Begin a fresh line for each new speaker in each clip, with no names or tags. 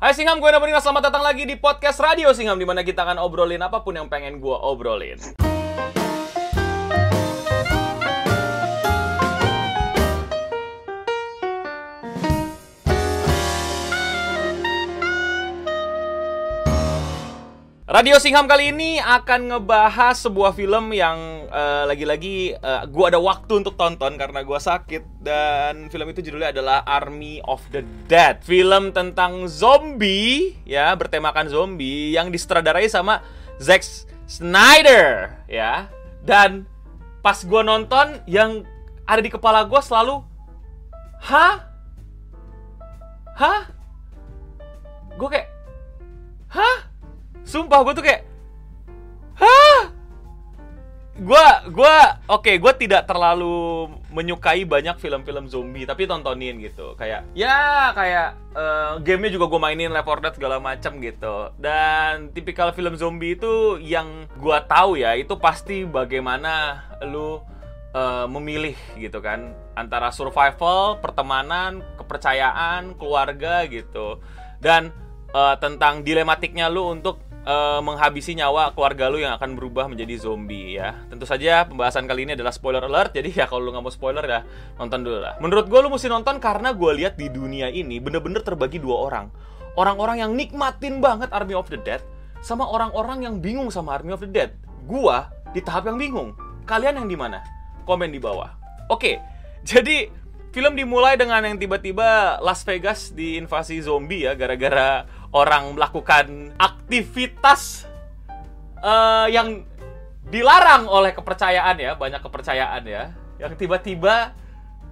Hai Singham, gue Nabarina. Selamat datang lagi di podcast Radio Singham di mana kita akan obrolin apa pun yang pengen gue obrolin. Radio Singham kali ini akan ngebahas sebuah film yang eh, lagi-lagi uh, gue ada waktu untuk tonton karena gue sakit dan film itu judulnya adalah Army of the Dead. Film tentang zombie ya bertemakan zombie yang disutradarai sama Zack Snyder ya. Dan pas gue nonton yang ada di kepala gue selalu, hah, hah, gue kayak, hah Sumpah gue tuh kayak Hah? Gue, gue, oke, okay, gue tidak terlalu menyukai banyak film-film zombie, tapi tontonin gitu. Kayak, ya kayak uh, gamenya juga gue mainin Left 4 Dead segala macam gitu. Dan tipikal film zombie itu yang gue tahu ya, itu pasti bagaimana lu uh, memilih gitu kan antara survival, pertemanan, kepercayaan, keluarga gitu. Dan uh, tentang dilematiknya lu untuk uh, menghabisi nyawa keluarga lu yang akan berubah menjadi zombie ya. Tentu saja pembahasan kali ini adalah spoiler alert, jadi ya kalau lu nggak mau spoiler ya nonton dulu lah. Menurut gue lu mesti nonton karena gue lihat di dunia ini bener-bener terbagi dua orang. Orang-orang yang nikmatin banget Army of the Dead sama orang-orang yang bingung sama Army of the Dead. Gua di tahap yang bingung. Kalian yang di mana? Komen di bawah. Oke, jadi film dimulai dengan yang tiba-tiba Las Vegas diinvasi zombie ya gara-gara orang melakukan aktivitas uh, yang dilarang oleh kepercayaan ya, banyak kepercayaan ya, yang tiba-tiba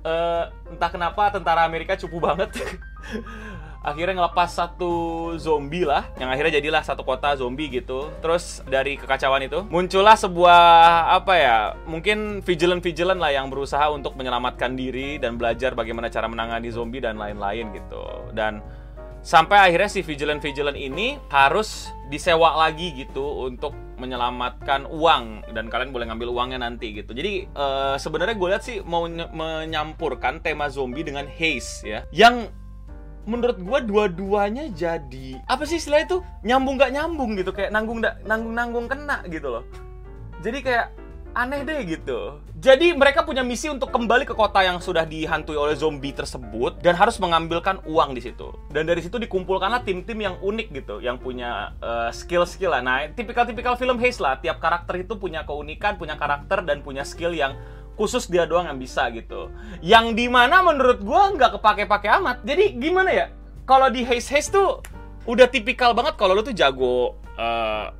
uh, entah kenapa tentara Amerika cupu banget. akhirnya ngelepas satu zombie lah yang akhirnya jadilah satu kota zombie gitu terus dari kekacauan itu muncullah sebuah apa ya mungkin vigilant vigilant lah yang berusaha untuk menyelamatkan diri dan belajar bagaimana cara menangani zombie dan lain-lain gitu dan sampai akhirnya si vigilant vigilant ini harus disewa lagi gitu untuk menyelamatkan uang. Dan kalian boleh ngambil uangnya nanti gitu. Jadi uh, sebenarnya gue lihat sih mau menyampurkan tema zombie dengan haze ya. Yang menurut gue dua-duanya jadi apa sih istilah itu? Nyambung nggak nyambung gitu. Kayak nanggung nanggung nanggung kena gitu loh. Jadi kayak aneh deh gitu. Jadi mereka punya misi untuk kembali ke kota yang sudah dihantui oleh zombie tersebut dan harus mengambilkan uang di situ. Dan dari situ dikumpulkanlah tim-tim yang unik gitu, yang punya uh, skill-skill lah. Nah, tipikal-tipikal film Haze lah, tiap karakter itu punya keunikan, punya karakter dan punya skill yang khusus dia doang yang bisa gitu. Yang di mana menurut gue nggak kepake-pake amat. Jadi gimana ya? Kalau di Haze tuh udah tipikal banget kalau lu tuh jago uh,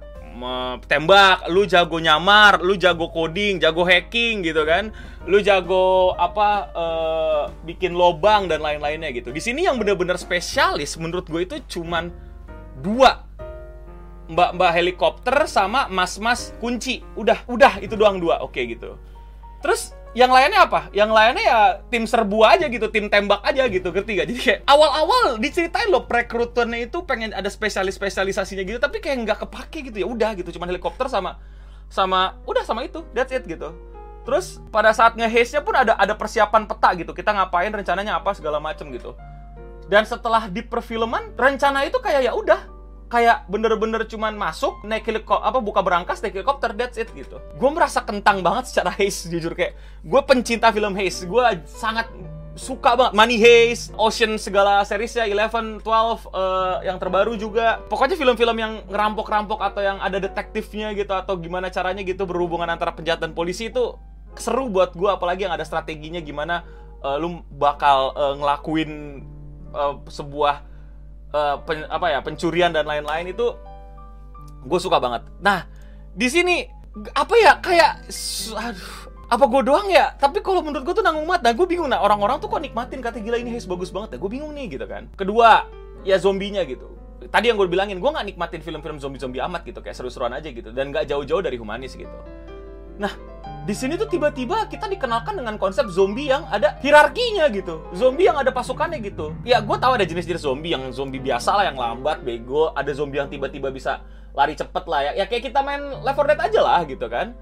tembak, lu jago nyamar, lu jago coding, jago hacking gitu kan. Lu jago apa uh, bikin lobang dan lain-lainnya gitu. Di sini yang bener-bener spesialis menurut gue itu cuman dua. Mbak-mbak helikopter sama mas-mas kunci. Udah, udah itu doang dua. Oke gitu. Terus yang lainnya apa? Yang lainnya ya tim serbu aja gitu, tim tembak aja gitu, ngerti gak? Jadi kayak awal-awal diceritain loh perekrutannya itu pengen ada spesialis-spesialisasinya gitu, tapi kayak nggak kepake gitu ya udah gitu, cuma helikopter sama sama udah sama itu, that's it gitu. Terus pada saat ngehaze-nya pun ada ada persiapan peta gitu, kita ngapain rencananya apa segala macem gitu. Dan setelah di perfilman, rencana itu kayak ya udah kayak bener-bener cuman masuk naik helikopter apa buka berangkas naik helikopter that's it gitu. Gue merasa kentang banget secara haze jujur kayak gue pencinta film haze. Gue sangat suka banget. Money Heist, Ocean segala seriesnya, Eleven, Twelve uh, yang terbaru juga. Pokoknya film-film yang ngerampok-rampok atau yang ada detektifnya gitu atau gimana caranya gitu berhubungan antara penjahat dan polisi itu seru buat gue apalagi yang ada strateginya gimana uh, lu bakal uh, ngelakuin uh, sebuah uh, pen, apa ya pencurian dan lain-lain itu gue suka banget. Nah di sini apa ya kayak aduh apa gue doang ya? Tapi kalau menurut gue tuh nanggung mata gue bingung. Nah orang-orang tuh kok nikmatin kata gila ini his bagus banget ya? Gue bingung nih gitu kan. Kedua ya zombinya gitu. Tadi yang gue bilangin gue nggak nikmatin film-film zombie-zombie amat gitu kayak seru-seruan aja gitu. Dan nggak jauh-jauh dari humanis gitu. Nah di sini tuh tiba-tiba kita dikenalkan dengan konsep zombie yang ada hierarkinya gitu. Zombie yang ada pasukannya gitu. Ya, gue tahu ada jenis-jenis zombie yang zombie biasa lah yang lambat, bego. Ada zombie yang tiba-tiba bisa lari cepet lah ya. Ya kayak kita main Left 4 Dead aja lah gitu kan.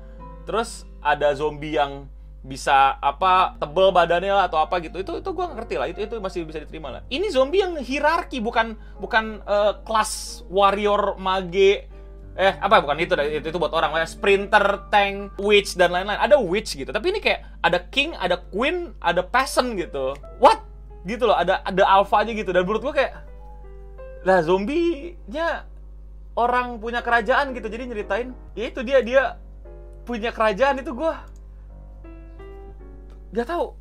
Terus ada zombie yang bisa apa tebel badannya lah atau apa gitu itu itu gue ngerti lah itu itu masih bisa diterima lah ini zombie yang hierarki bukan bukan uh, kelas warrior mage eh apa? Bukan itu itu, itu buat orang. Ya sprinter tank witch dan lain-lain. Ada witch gitu. Tapi ini kayak ada king ada queen ada peasant gitu. What? Gitu loh. Ada ada alpha aja gitu. Dan menurut gue kayak lah zombie-nya orang punya kerajaan gitu. Jadi nyeritain ya itu dia dia punya kerajaan itu gue gak tahu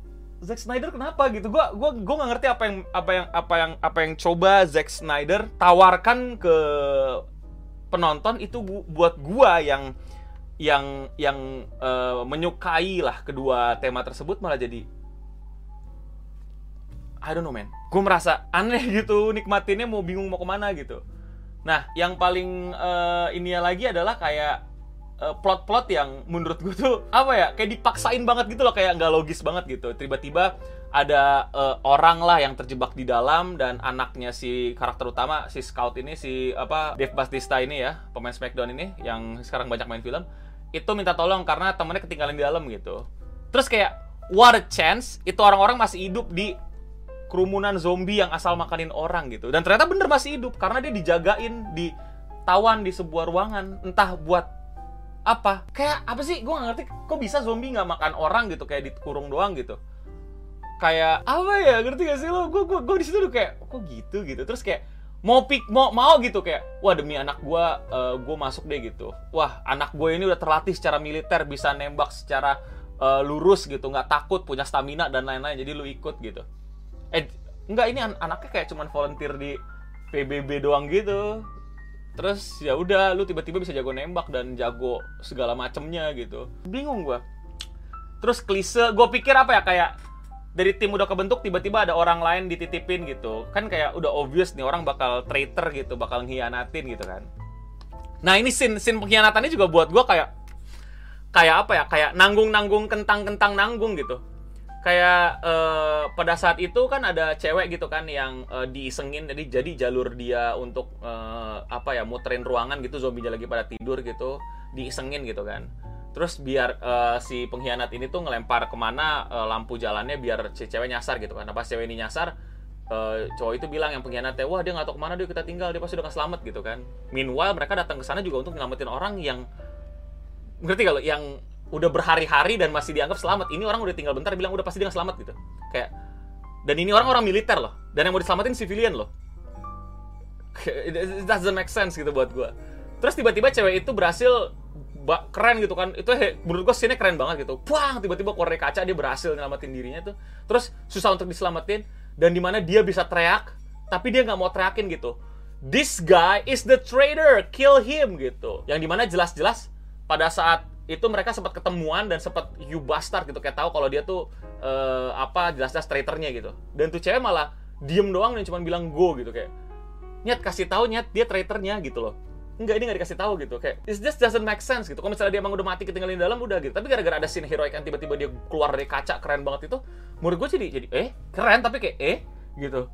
Zack Snyder kenapa gitu. Gue gua gua nggak ngerti apa yang apa yang apa yang apa yang coba Zack Snyder tawarkan ke penonton itu bu, buat gue yang yang yang uh, menyukai lah kedua tema tersebut malah jadi I don't know man. Gue merasa aneh gitu nikmatinnya mau bingung mau ke mana gitu. Nah yang paling uh, ini lagi adalah kayak Eh, plot-plot yang menurut gue tuh apa ya kayak dipaksain banget gitu loh kayak nggak logis banget gitu. Tiba-tiba ada uh, orang lah yang terjebak di dalam dan anaknya si karakter utama si Scout ini si apa Dave Bautista ini ya pemain Smackdown ini yang sekarang banyak main film itu minta tolong karena temennya ketinggalan di dalam gitu. Terus kayak what a chance itu orang-orang masih hidup di kerumunan zombie yang asal makanin orang gitu. Dan ternyata bener masih hidup karena dia dijagain di tawan di sebuah ruangan entah buat apa? Kayak apa sih? Gue gak ngerti kok bisa zombie nggak makan orang gitu kayak dikurung doang gitu? Kayak apa ya? Ngerti gak sih lo? Gue gue gue di situ tuh kayak kok gitu gitu? Terus kayak mau pik mau mau gitu kayak wah demi anak gue uh, gue masuk deh gitu. Wah anak gue ini udah terlatih secara militer bisa nembak secara uh, lurus gitu nggak takut punya stamina dan lain-lain jadi lu ikut gitu. Eh enggak ini an anaknya kayak cuman volunteer di PBB doang gitu terus ya udah lu tiba-tiba bisa jago nembak dan jago segala macemnya gitu. Bingung gua. Terus klise gue pikir apa ya kayak dari tim udah kebentuk tiba-tiba ada orang lain dititipin gitu. Kan kayak udah obvious nih orang bakal traitor gitu bakal ngianatin gitu kan. Nah ini sin sin pengkhianatannya juga buat gue kayak kayak apa ya kayak nanggung nanggung kentang kentang nanggung gitu kayak uh, pada saat itu kan ada cewek gitu kan yang uh, diisengin jadi jadi jalur dia untuk uh, apa ya muterin ruangan gitu zombinya lagi pada tidur gitu diisengin gitu kan. Terus biar uh, si pengkhianat ini tuh ngelempar ke mana uh, lampu jalannya biar si cewek nyasar gitu kan. Nah, pas cewek ini nyasar uh, cowok itu bilang yang pengkhianatnya wah dia nggak tahu ke mana dia kita tinggal dia pasti udah selamat gitu kan. Meanwhile mereka datang ke sana juga untuk nyelamatin orang yang ngerti kalau yang udah berhari-hari dan masih dianggap selamat. Ini orang udah tinggal bentar bilang udah pasti dia selamat gitu. Kayak dan ini orang orang militer loh. Dan yang mau diselamatin civilian loh. It doesn't make sense gitu buat gue. Terus tiba-tiba cewek itu berhasil keren gitu kan itu menurut gue scene keren banget gitu puang tiba-tiba keluar dari kaca dia berhasil nyelamatin dirinya tuh terus susah untuk diselamatin dan di mana dia bisa teriak tapi dia nggak mau teriakin gitu this guy is the traitor kill him gitu yang di mana jelas-jelas pada saat itu mereka sempat ketemuan dan sempat you bastard gitu. Kayak tahu kalau dia tuh uh, apa jelas-jelas traitornya gitu. Dan tuh cewek malah diem doang dan cuma bilang go gitu. Kayak nyet kasih tahu nyet dia traitornya gitu loh. Enggak ini nggak dikasih tahu gitu. Kayak it just doesn't make sense gitu. Kalau misalnya dia emang udah mati ketinggalan dalam udah gitu. Tapi gara-gara ada scene heroik yang tiba-tiba dia keluar dari kaca keren banget itu menurut gue jadi jadi eh keren tapi kayak eh gitu.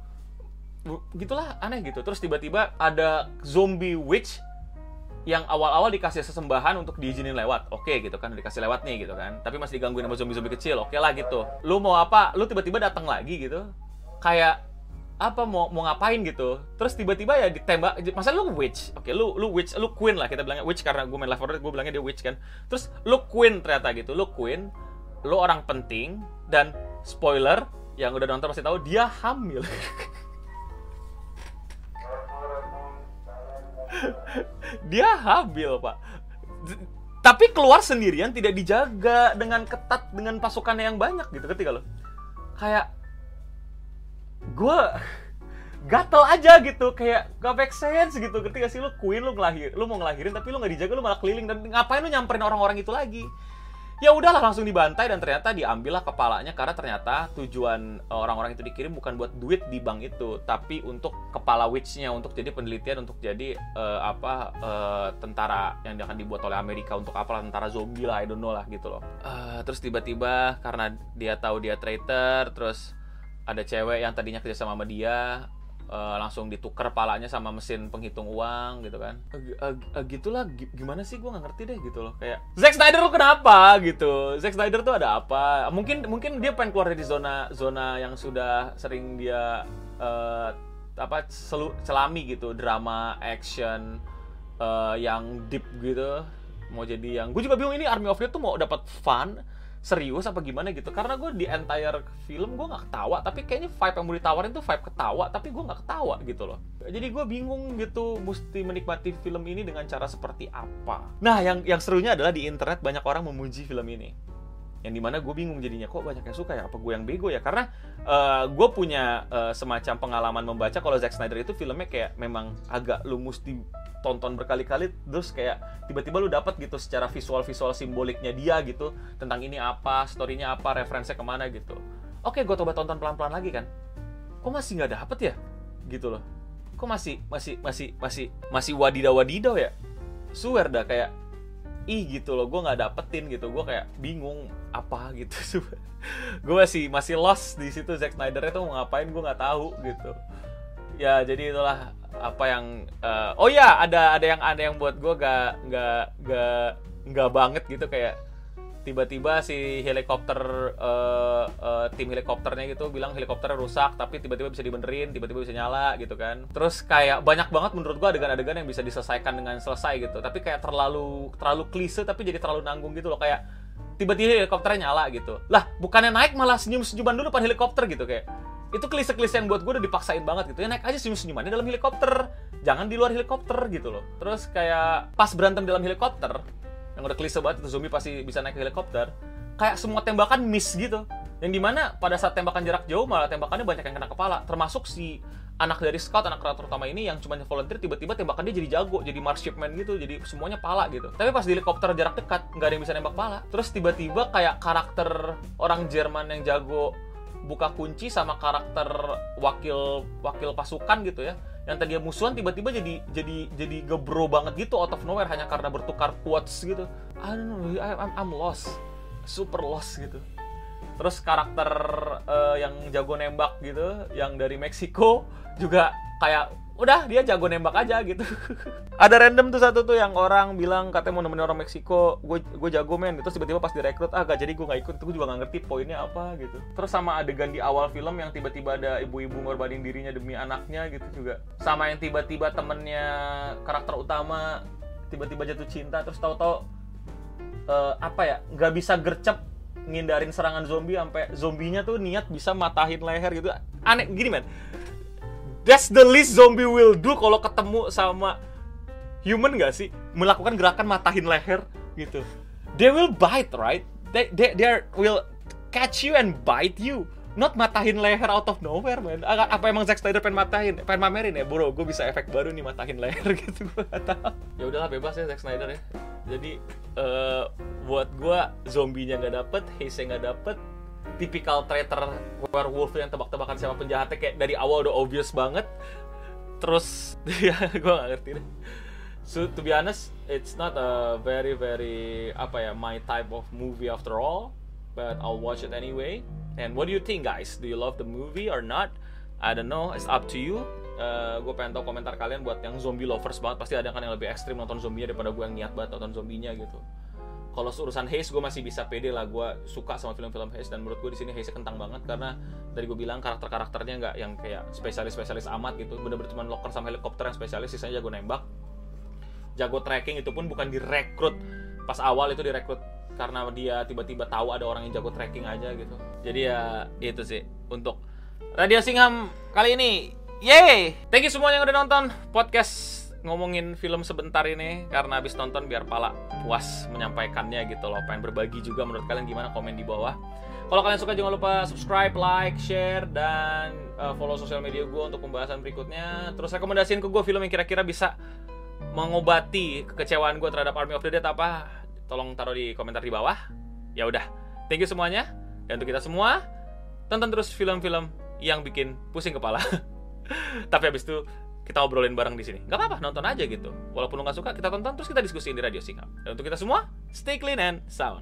Gitulah aneh gitu. Terus tiba-tiba ada zombie witch yang awal-awal dikasih sesembahan untuk diizinin lewat, oke okay, gitu kan, dikasih lewat nih gitu kan, tapi masih digangguin sama zombie-zombie kecil, oke okay lah gitu. Lu mau apa? Lu tiba-tiba datang lagi gitu, kayak apa mau mau ngapain gitu. Terus tiba-tiba ya ditembak masa lu witch? Oke okay, lu lu witch lu queen lah kita bilangnya witch karena gue main Left 4 gue bilangnya dia witch kan. Terus lu queen ternyata gitu. Lu queen lu orang penting dan spoiler yang udah nonton pasti tahu dia hamil dia hamil pak. Tapi keluar sendirian tidak dijaga dengan ketat dengan pasukannya yang banyak gitu ketika lo? Kayak gue gatel aja gitu kayak gak make sense gitu ketika sih? Lu queen lu ngelahir lu mau ngelahirin tapi lu nggak dijaga lu malah keliling. Dan ngapain lu nyamperin orang-orang itu lagi ya udahlah langsung dibantai dan ternyata diambillah kepalanya karena ternyata tujuan eh, orang-orang itu dikirim bukan buat duit di bank itu tapi untuk kepala witchnya untuk jadi penelitian untuk jadi uh, apa uh, tentara yang akan dibuat oleh Amerika untuk apa tentara zombie lah I don't know lah gitu loh. Uh, terus tiba-tiba karena dia tahu dia traitor terus ada cewek yang tadinya kerja sama sama dia uh, langsung ditukar palanya sama mesin penghitung uang gitu kan. Uh, uh, uh, gitulah gimana sih? Gue nggak ngerti deh gitu loh. Kayak Zack Snyder lu kenapa? Gitu. Zack Snyder tuh ada apa? Mungkin mungkin dia pengen keluar dari zona zona yang sudah sering dia uh, apa selu, selami gitu. Drama action uh, yang deep gitu. Mau jadi yang gue juga bingung ini Army of Dead tuh mau dapat fun serius apa gimana gitu. Karena gue di entire film gue nggak ketawa tapi kayaknya vibe yang mau ditawarin tuh vibe ketawa tapi gue nggak ketawa gitu loh. Jadi gue bingung gitu mesti menikmati film ini dengan cara seperti apa. Nah yang yang serunya adalah di internet banyak orang memuji film ini yang di mana gue bingung jadinya kok banyak yang suka ya apa gue yang bego ya karena uh, gue punya uh, semacam pengalaman membaca kalau Zack Snyder itu filmnya kayak memang agak lu mesti tonton berkali-kali terus kayak tiba-tiba lu dapat gitu secara visual-visual simboliknya dia gitu tentang ini apa, storynya apa, referensinya ke mana gitu. Oke, gue coba tonton pelan-pelan lagi kan. Kok masih nggak dapet ya? Gitu loh. Kok masih masih masih masih masih wadidaw wadidaw ya? Swear dah kayak ih gitu loh, gue nggak dapetin gitu, gue kayak bingung apa gitu. gue masih masih lost di situ Zack Snyder itu mau ngapain gue nggak tahu gitu. Ya jadi itulah apa yang uh, oh ya ada ada yang ada yang buat gue gak gak gak gak banget gitu kayak tiba-tiba si helikopter uh, uh, tim helikopternya gitu bilang helikopternya rusak tapi tiba-tiba bisa dibenerin tiba-tiba bisa nyala gitu kan terus kayak banyak banget menurut gue adegan-adegan yang bisa diselesaikan dengan selesai gitu tapi kayak terlalu terlalu klise tapi jadi terlalu nanggung gitu loh kayak tiba-tiba helikopternya nyala gitu. Lah bukannya naik malah senyum-senyuman dulu pan helikopter gitu kayak. Itu klise-klise yang buat gue udah dipaksain banget gitu. Ya naik aja senyum-senyumannya dalam helikopter. Jangan di luar helikopter gitu loh. Terus kayak pas berantem dalam helikopter yang udah klise banget itu zombie pasti bisa naik ke helikopter kayak semua tembakan miss gitu. Yang di mana pada saat tembakan jarak jauh malah tembakannya banyak yang kena kepala. Termasuk si anak dari scout anak karakter utama ini yang cuma volunteer tiba-tiba tembakan dia jadi jago jadi marksmanship gitu jadi semuanya pala gitu. Tapi pas di helikopter jarak dekat nggak ada yang bisa nembak pala. Terus tiba-tiba kayak karakter orang Jerman yang jago buka kunci sama karakter wakil wakil pasukan gitu ya yang tadi musuhan tiba-tiba jadi jadi jadi gebro banget gitu out of nowhere hanya karena bertukar quotes gitu. I don't know I'm, I'm lost super lost gitu terus karakter uh, yang jago nembak gitu yang dari Meksiko juga kayak udah dia jago nembak aja gitu. Ada random tuh satu tuh yang orang bilang katanya mau nemenin orang Meksiko gue gue jago men. Terus tiba-tiba pas direkrut ah gak jadi gue nggak ikut itu gue juga nggak ngerti poinnya apa gitu. Terus sama adegan di awal film yang tiba-tiba ada ibu-ibu ngorbanin dirinya demi anaknya gitu juga. Sama yang tiba-tiba temennya karakter utama tiba-tiba jatuh cinta terus tahu-tahu uh, apa ya nggak bisa gercep ngindarin serangan zombie sampai zombinya tuh niat bisa matahin leher gitu aneh gini men That's the least zombie will do kalau ketemu sama human gak sih? Melakukan gerakan matahin leher gitu. They will bite, right? They they they will catch you and bite you. Not matahin leher out of nowhere, man. Apa emang Zack Snyder pengen matahin, pengen mamerin ya, bro? Gue bisa efek baru nih matahin leher gitu, gue gak tau. Ya udahlah bebas ya Zack Snyder ya. Jadi uh, buat gue zombinya nggak dapet, haze nggak dapet, tipikal traitor werewolf yang tebak-tebakan siapa penjahatnya kayak dari awal udah obvious banget terus ya gue gak ngerti deh so to be honest it's not a very very apa ya my type of movie after all but I'll watch it anyway. And what do you think guys? Do you love the movie or not? I don't know. It's up to you. Uh, gue pengen tau komentar kalian buat yang zombie lovers banget. Pasti ada kan yang lebih ekstrim nonton zombinya daripada gue yang niat banget nonton zombinya gitu. Kalau urusan Hayes gue masih bisa pede lah. Gue suka sama film-film Hayes dan menurut gue di sini Hayes kentang banget karena dari gue bilang karakter-karakternya nggak yang kayak spesialis-spesialis amat gitu. Bener-bener cuma locker sama helikopter yang spesialis sisanya jago nembak. Jago tracking itu pun bukan direkrut. Pas awal itu direkrut karena dia tiba-tiba tahu ada orang yang jago tracking aja gitu jadi ya itu sih untuk Radio Singham kali ini Yeay! Thank you semua yang udah nonton podcast ngomongin film sebentar ini karena habis nonton biar pala puas menyampaikannya gitu loh. Pengen berbagi juga menurut kalian gimana komen di bawah. Kalau kalian suka jangan lupa subscribe, like, share, dan uh, follow sosial media gue untuk pembahasan berikutnya. Terus rekomendasiin ke gue film yang kira-kira bisa mengobati kekecewaan gue terhadap Army of the Dead apa. Tolong taruh di komentar di bawah. Ya udah, thank you semuanya. Dan untuk kita semua, tonton terus film-film yang bikin pusing kepala. Tapi habis itu kita obrolin bareng di sini. Gak apa-apa, nonton aja gitu. Walaupun lo gak suka, kita tonton terus kita diskusiin di Radio Singham. Dan untuk kita semua, stay clean and sound.